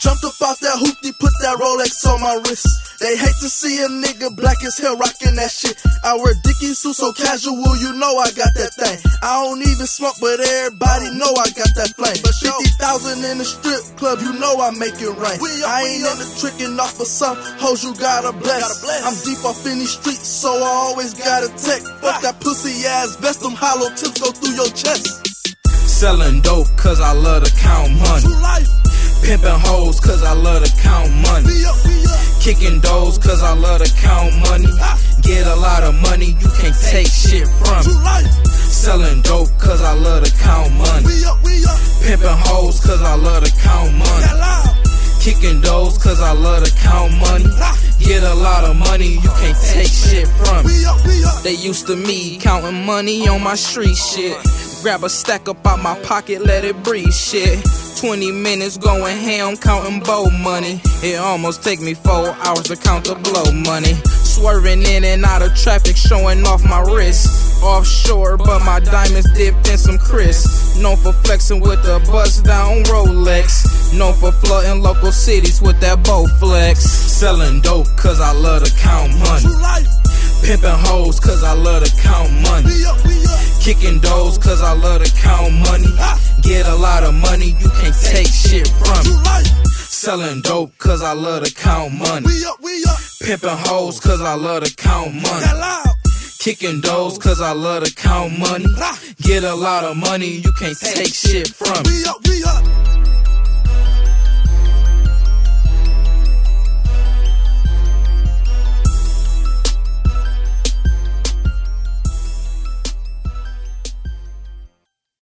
Jumped up off that hoopty, put that Rolex on my wrist. They hate to see a nigga black as hell rocking that shit. I wear Dickie suit so casual, you know I got that thing. I don't even smoke, but everybody know I got that flame. 50,000 in the strip club, you know I make it rain. I ain't into tricking off of some hoes, you gotta bless. I'm deep off in these streets, so I always gotta tech. Fuck that pussy ass vest, them hollow tips go through your chest. Selling dope, cause I love to count money. Pimping hoes, cause I love to count money. Kicking doors, cause I love to count money. Get a lot of money, you can't take shit from me. Selling dope, cause I love to count money. Pimping hoes, cause I love to count money. Kicking doors, cause I love to count money. Get a lot of money, you can't take shit from me. They used to me counting money on my street shit. Grab a stack up out my pocket, let it breathe shit. 20 minutes going ham, counting bow money. It almost take me four hours to count the blow money. Swerving in and out of traffic, showing off my wrist. Offshore, but my diamonds dipped in some crisp. Known for flexing with the bust down Rolex. Known for flooding local cities with that bow flex. Selling dope, cause I love to count money. Pimping hoes, cause I love to count money. Kicking doors, cause I love to count money. Get a lot of money, you can't take shit from me. Selling dope, cause I love to count money. Pimping hoes, cause I love to count money. Kicking doors, cause I love to count money. Get a lot of money, you can't take shit from me.